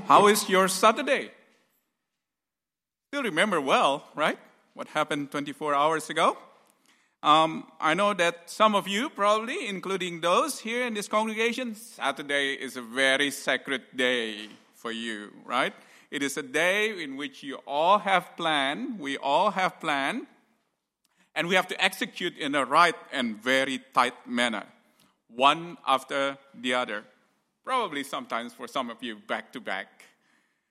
How is your Saturday? Still remember well, right? What happened 24 hours ago? Um, I know that some of you, probably, including those here in this congregation, Saturday is a very sacred day for you, right? It is a day in which you all have planned, we all have planned, and we have to execute in a right and very tight manner, one after the other. Probably sometimes for some of you, back to back.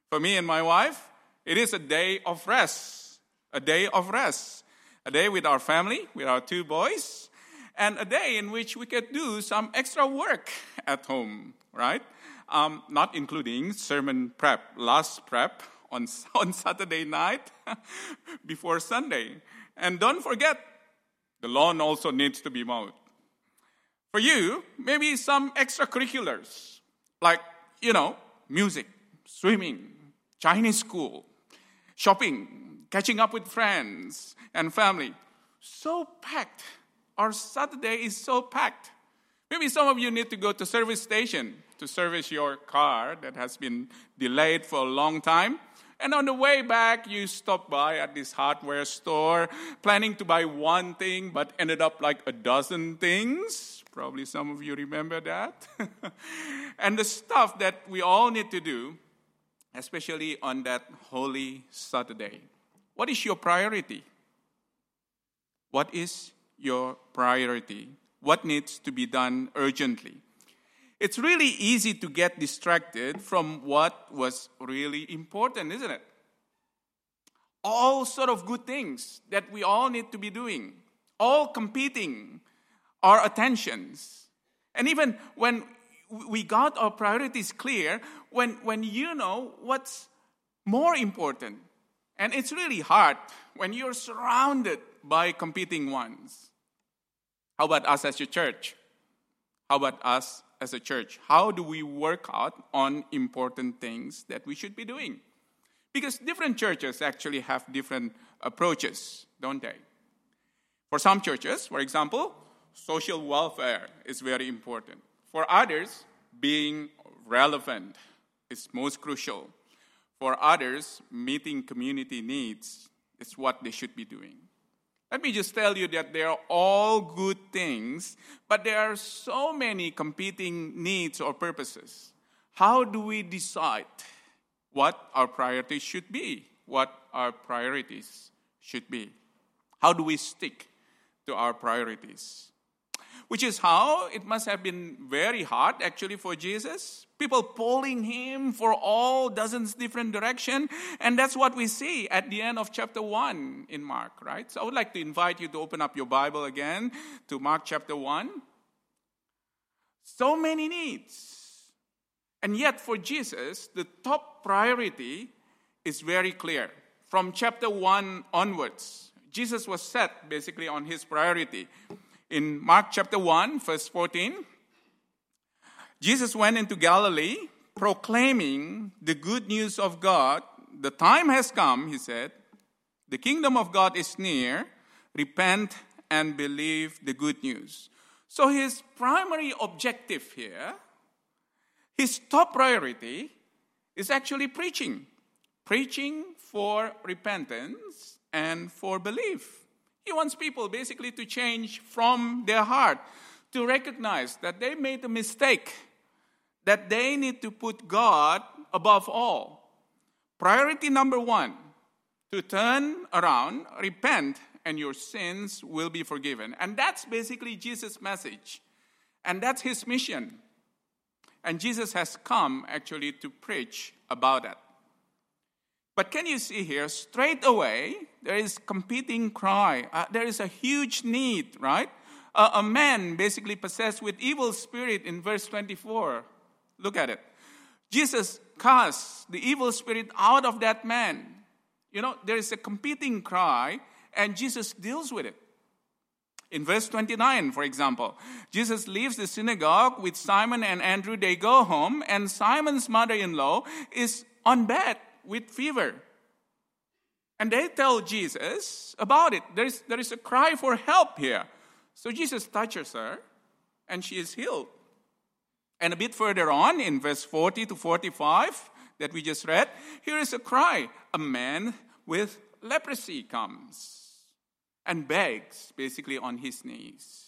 For me and my wife, it is a day of rest, a day of rest, a day with our family, with our two boys, and a day in which we could do some extra work at home, right? Um, not including sermon prep, last prep on, on Saturday night before Sunday. And don't forget, the lawn also needs to be mowed. For you, maybe some extracurriculars, like, you know, music, swimming, Chinese school, shopping, catching up with friends and family. So packed. Our Saturday is so packed. Maybe some of you need to go to service station to service your car that has been delayed for a long time. And on the way back, you stop by at this hardware store, planning to buy one thing, but ended up like a dozen things. Probably some of you remember that. and the stuff that we all need to do, especially on that holy Saturday. What is your priority? What is your priority? What needs to be done urgently? It's really easy to get distracted from what was really important, isn't it? All sort of good things that we all need to be doing, all competing our attentions. And even when we got our priorities clear, when, when you know what's more important, and it's really hard when you're surrounded by competing ones. How about us as a church? How about us as a church? How do we work out on important things that we should be doing? Because different churches actually have different approaches, don't they? For some churches, for example, social welfare is very important. For others, being relevant is most crucial. For others, meeting community needs is what they should be doing. Let me just tell you that they are all good things, but there are so many competing needs or purposes. How do we decide what our priorities should be? What our priorities should be? How do we stick to our priorities? Which is how it must have been very hard actually for Jesus. People pulling him for all dozens different direction. And that's what we see at the end of chapter 1 in mark right? So i would like to invite you to open up your bible again to mark chapter 1 so many needs. And yet for jesus the top priority is very clear. From chapter 1 onwards jesus was set basically on his priority in mark chapter 1 verse 14 Jesus went into Galilee proclaiming the good news of God. The time has come, he said. The kingdom of God is near. Repent and believe the good news. So, his primary objective here, his top priority, is actually preaching. Preaching for repentance and for belief. He wants people basically to change from their heart, to recognize that they made a mistake that they need to put God above all. Priority number one to turn around, repent, and your sins will be forgiven. And that's basically Jesus' message. And that's his mission. And Jesus has come actually to preach about that. But can you see here, straight away, there is competing cry. Uh, there is a huge need, right? Uh, a man basically possessed with evil spirit in verse 24 Look at it. Jesus casts the evil spirit out of that man. You know, there is a competing cry, and Jesus deals with it. In verse 29, for example, Jesus leaves the synagogue with Simon and Andrew. They go home, and Simon's mother in law is on bed with fever. And they tell Jesus about it. There is, there is a cry for help here. So Jesus touches her, and she is healed. And a bit further on, in verse 40 to 45, that we just read, here is a cry. A man with leprosy comes and begs, basically, on his knees.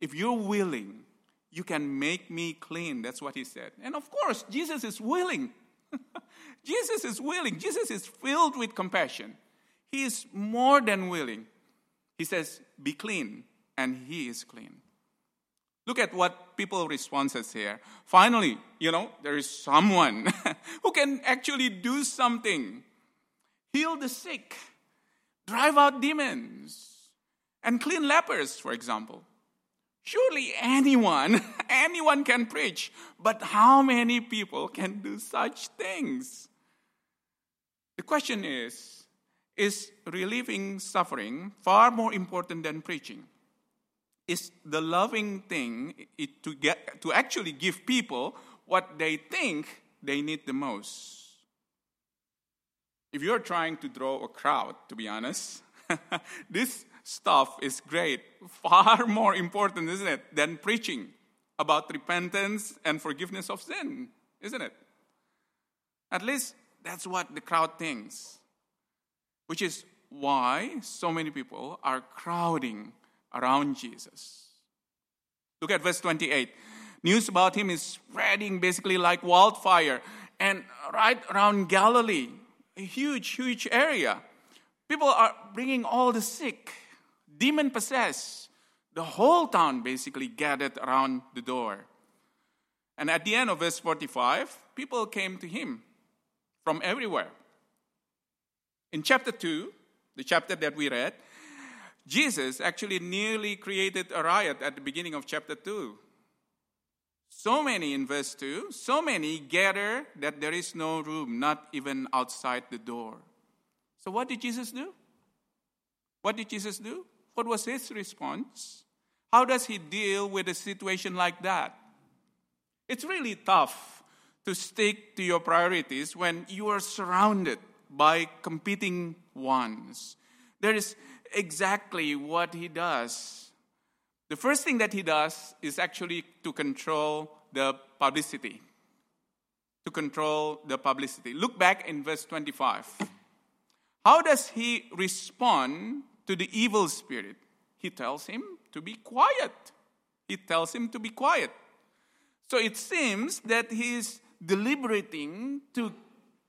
If you're willing, you can make me clean. That's what he said. And of course, Jesus is willing. Jesus is willing. Jesus is filled with compassion. He is more than willing. He says, Be clean, and he is clean. Look at what people responses here. Finally, you know, there is someone who can actually do something. Heal the sick, drive out demons, and clean lepers, for example. Surely anyone, anyone can preach, but how many people can do such things? The question is is relieving suffering far more important than preaching? Is the loving thing to, get, to actually give people what they think they need the most? If you're trying to draw a crowd, to be honest, this stuff is great. Far more important, isn't it, than preaching about repentance and forgiveness of sin, isn't it? At least that's what the crowd thinks, which is why so many people are crowding around Jesus. Look at verse 28. News about him is spreading basically like wildfire. And right around Galilee, a huge, huge area, people are bringing all the sick demon possessed. The whole town basically gathered around the door. And at the end of verse 45, people came to him from everywhere. In chapter 2, the chapter that we read, Jesus actually nearly created a riot at the beginning of chapter 2. So many in verse 2, so many gather that there is no room, not even outside the door. So, what did Jesus do? What did Jesus do? What was his response? How does he deal with a situation like that? It's really tough to stick to your priorities when you are surrounded by competing ones. There is exactly what he does. The first thing that he does is actually to control the publicity. To control the publicity. Look back in verse 25. How does he respond to the evil spirit, he tells him to be quiet. He tells him to be quiet. So it seems that he is deliberating to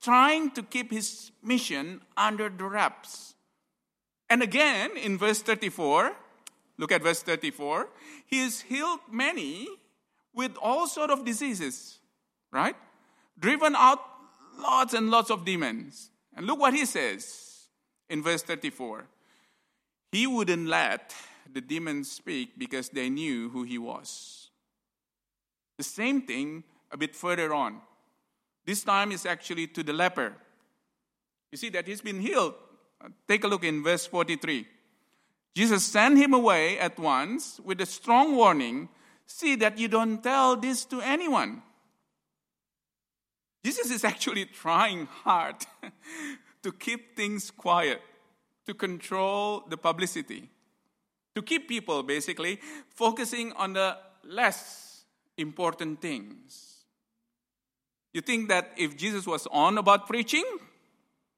trying to keep his mission under the wraps. And again, in verse 34, look at verse 34, he has healed many with all sort of diseases, right? Driven out lots and lots of demons. And look what he says in verse 34. He wouldn't let the demons speak because they knew who he was. The same thing a bit further on. This time is actually to the leper. You see that he's been healed. Uh, take a look in verse 43. Jesus sent him away at once with a strong warning see that you don't tell this to anyone. Jesus is actually trying hard to keep things quiet to control the publicity, to keep people basically focusing on the less important things. You think that if Jesus was on about preaching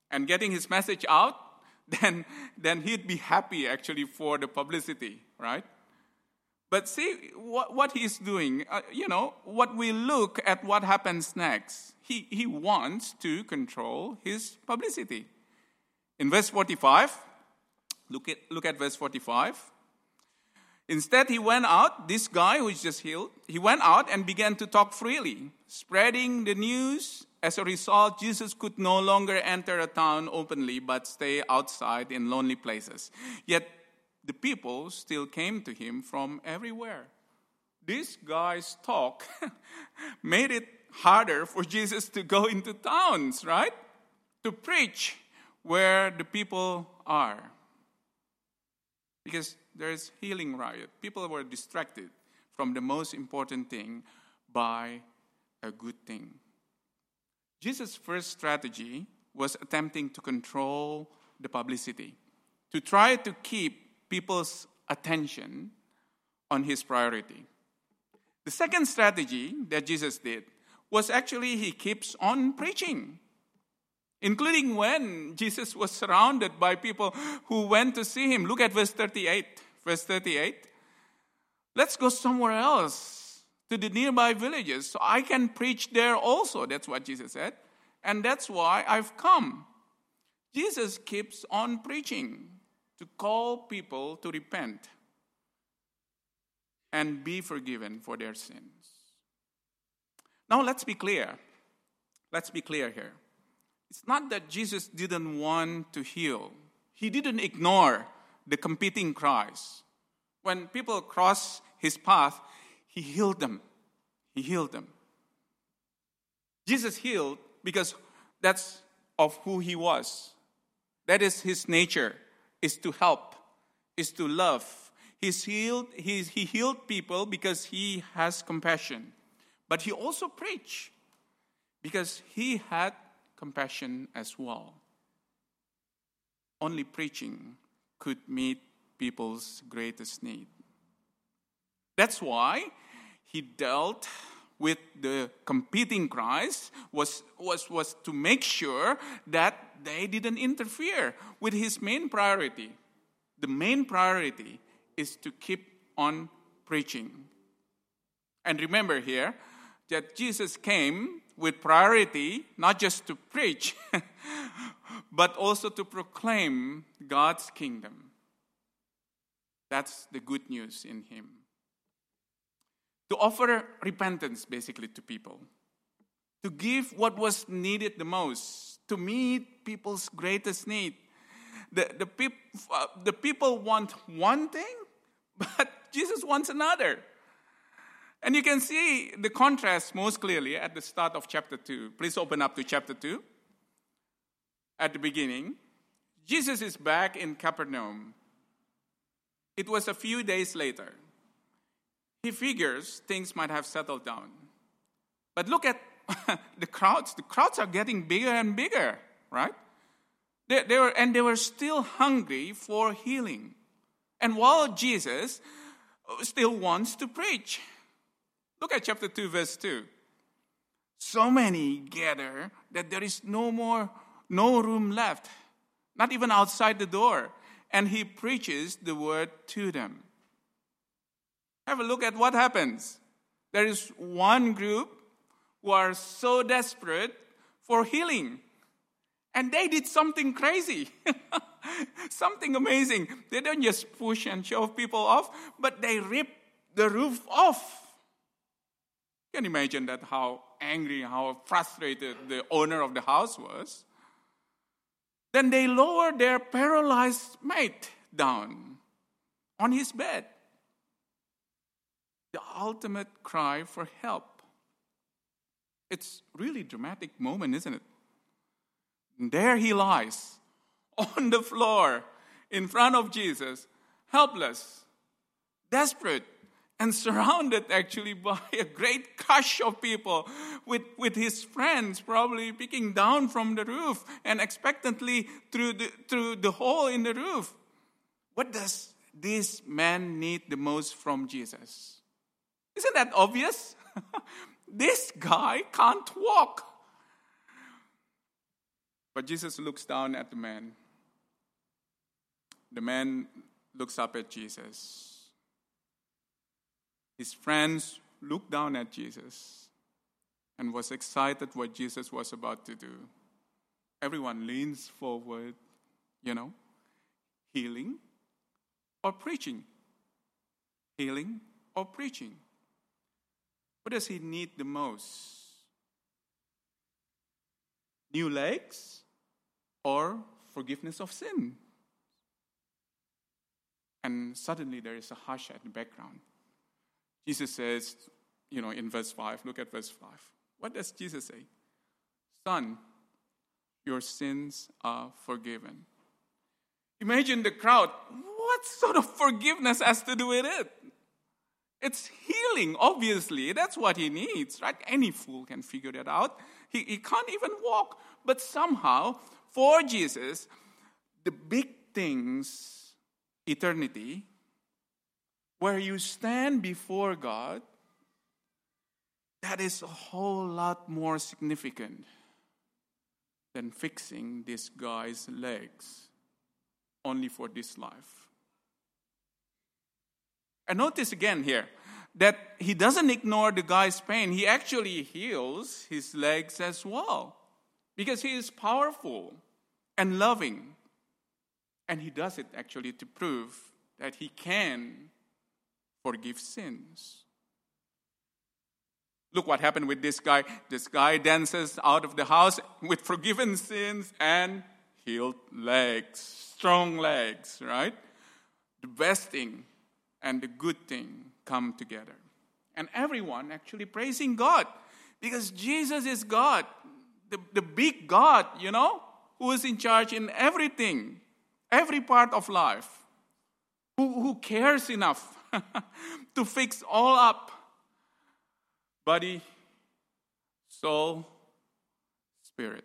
and getting his message out, then, then he'd be happy actually for the publicity, right? But see what, what he's doing, uh, you know, what we look at what happens next. He, he wants to control his publicity. In verse 45, look at, look at verse 45. Instead, he went out, this guy who is just healed, he went out and began to talk freely, spreading the news. As a result, Jesus could no longer enter a town openly, but stay outside in lonely places. Yet the people still came to him from everywhere. This guy's talk made it harder for Jesus to go into towns, right? To preach where the people are. Because there's healing riot. People were distracted from the most important thing by a good thing. Jesus' first strategy was attempting to control the publicity, to try to keep people's attention on his priority. The second strategy that Jesus did was actually he keeps on preaching. Including when Jesus was surrounded by people who went to see him. Look at verse 38. Verse 38. Let's go somewhere else to the nearby villages so I can preach there also. That's what Jesus said. And that's why I've come. Jesus keeps on preaching to call people to repent and be forgiven for their sins. Now, let's be clear. Let's be clear here. It's not that Jesus didn't want to heal, he didn't ignore the competing cries. When people cross his path, he healed them. He healed them. Jesus healed because that's of who he was. That is his nature, is to help, is to love. He's healed, he's, he healed people because he has compassion. But he also preached because he had compassion as well. Only preaching could meet people's greatest need. That's why he dealt with the competing cries was, was, was to make sure that they didn't interfere with his main priority. The main priority is to keep on preaching. And remember here that Jesus came with priority not just to preach, but also to proclaim God's kingdom. That's the good news in him to offer repentance basically to people, to give what was needed the most, to meet people's greatest need. The, the, peop, uh, the people want one thing, but Jesus wants another. And you can see the contrast most clearly at the start of chapter 2. Please open up to chapter 2. At the beginning, Jesus is back in Capernaum. It was a few days later. He figures things might have settled down. But look at the crowds. The crowds are getting bigger and bigger, right? They, they were, and they were still hungry for healing. And while Jesus still wants to preach, look at chapter 2, verse 2. So many gather that there is no more, no room left, not even outside the door. And he preaches the word to them. Have a look at what happens. There is one group who are so desperate for healing. And they did something crazy, something amazing. They don't just push and shove people off, but they rip the roof off. Can imagine that how angry, how frustrated the owner of the house was. Then they lower their paralyzed mate down on his bed the ultimate cry for help. It's really dramatic moment, isn't it? And there he lies on the floor in front of Jesus, helpless, desperate, and surrounded actually by a great crush of people with, with his friends probably peeking down from the roof and expectantly through the, through the hole in the roof. What does this man need the most from Jesus? Isn't that obvious? this guy can't walk. But Jesus looks down at the man. The man looks up at Jesus. His friends looked down at Jesus and was excited what Jesus was about to do. Everyone leans forward, you know, healing or preaching. Healing or preaching. What does he need the most? New legs or forgiveness of sin? And suddenly there is a hush at the background. Jesus says, you know, in verse 5, look at verse 5. What does Jesus say? Son, your sins are forgiven. Imagine the crowd. What sort of forgiveness has to do with it? It's healing, obviously. That's what he needs, right? Any fool can figure that out. He, he can't even walk. But somehow, for Jesus, the big things, eternity, where you stand before God, that is a whole lot more significant than fixing this guy's legs only for this life. And notice again here that he doesn't ignore the guy's pain, he actually heals his legs as well because he is powerful and loving. And he does it actually to prove that he can forgive sins. Look what happened with this guy. This guy dances out of the house with forgiven sins and healed legs, strong legs, right? The best thing and the good thing come together. And everyone actually praising God because Jesus is God, the, the big God, you know, who is in charge in everything, every part of life, who, who cares enough to fix all up body, soul, spirit.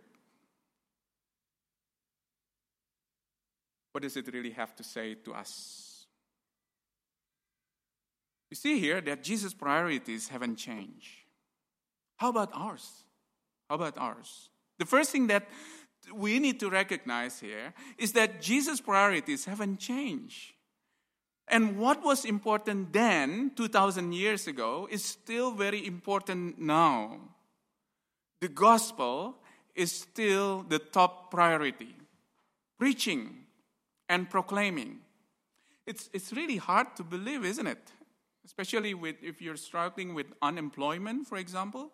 What does it really have to say to us? You see here that Jesus' priorities haven't changed. How about ours? How about ours? The first thing that we need to recognize here is that Jesus' priorities haven't changed. And what was important then, 2,000 years ago, is still very important now. The gospel is still the top priority. Preaching and proclaiming. It's, it's really hard to believe, isn't it? Especially with, if you're struggling with unemployment, for example.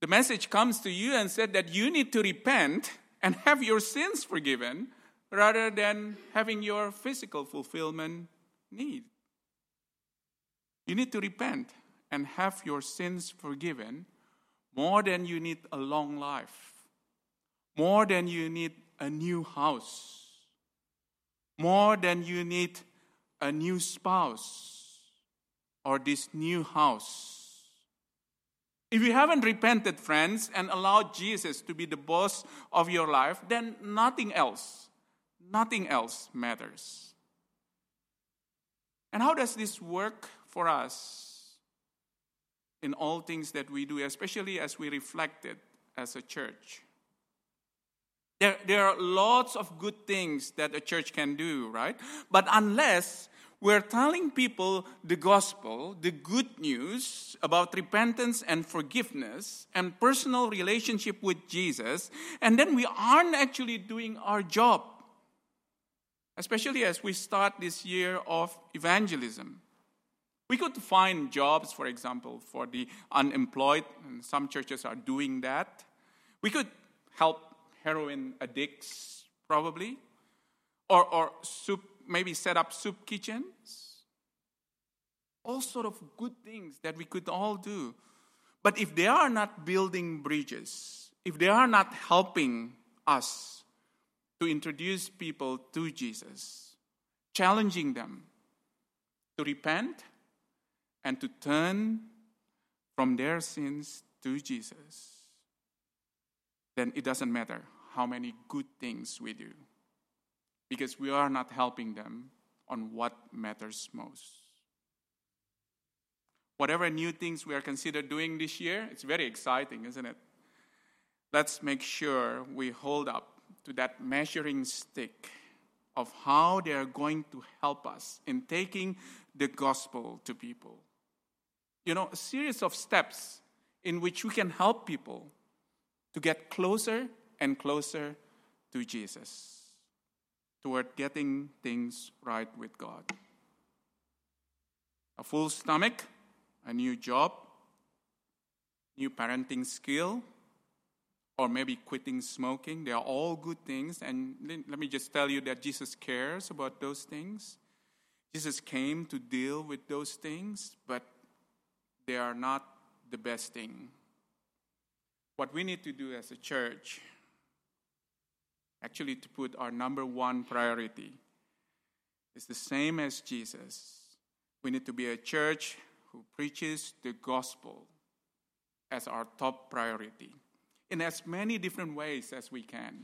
The message comes to you and said that you need to repent and have your sins forgiven rather than having your physical fulfillment need. You need to repent and have your sins forgiven more than you need a long life, more than you need a new house, more than you need a new spouse or this new house. If you haven't repented, friends, and allowed Jesus to be the boss of your life, then nothing else Nothing else matters. And how does this work for us in all things that we do, especially as we reflect it as a church? There, there are lots of good things that a church can do, right? But unless we're telling people the gospel, the good news about repentance and forgiveness and personal relationship with Jesus, and then we aren't actually doing our job especially as we start this year of evangelism. We could find jobs, for example, for the unemployed, and some churches are doing that. We could help heroin addicts, probably, or, or soup, maybe set up soup kitchens. All sort of good things that we could all do. But if they are not building bridges, if they are not helping us to introduce people to Jesus, challenging them to repent and to turn from their sins to Jesus, then it doesn't matter how many good things we do because we are not helping them on what matters most. Whatever new things we are considered doing this year, it's very exciting, isn't it? Let's make sure we hold up to that measuring stick of how they are going to help us in taking the gospel to people. You know, a series of steps in which we can help people to get closer and closer to Jesus, toward getting things right with God. A full stomach, a new job, new parenting skill, or maybe quitting smoking. They are all good things. And let me just tell you that Jesus cares about those things. Jesus came to deal with those things, but they are not the best thing. What we need to do as a church, actually, to put our number one priority, is the same as Jesus. We need to be a church who preaches the gospel as our top priority in as many different ways as we can,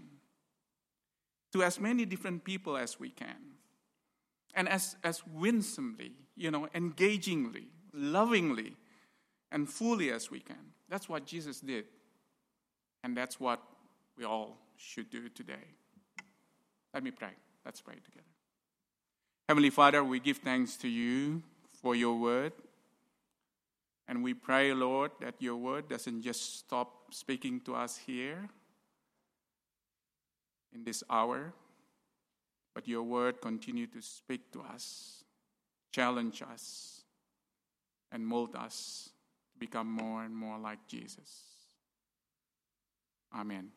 to as many different people as we can, and as, as winsomely, you know, engagingly, lovingly and fully as we can. That's what Jesus did. And that's what we all should do today. Let me pray. Let's pray together. Heavenly Father, we give thanks to you for your word. And we pray, Lord, that your word doesn't just stop speaking to us here in this hour, but your word continue to speak to us, challenge us, and mold us to become more and more like Jesus. Amen.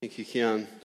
Thank you, Keon.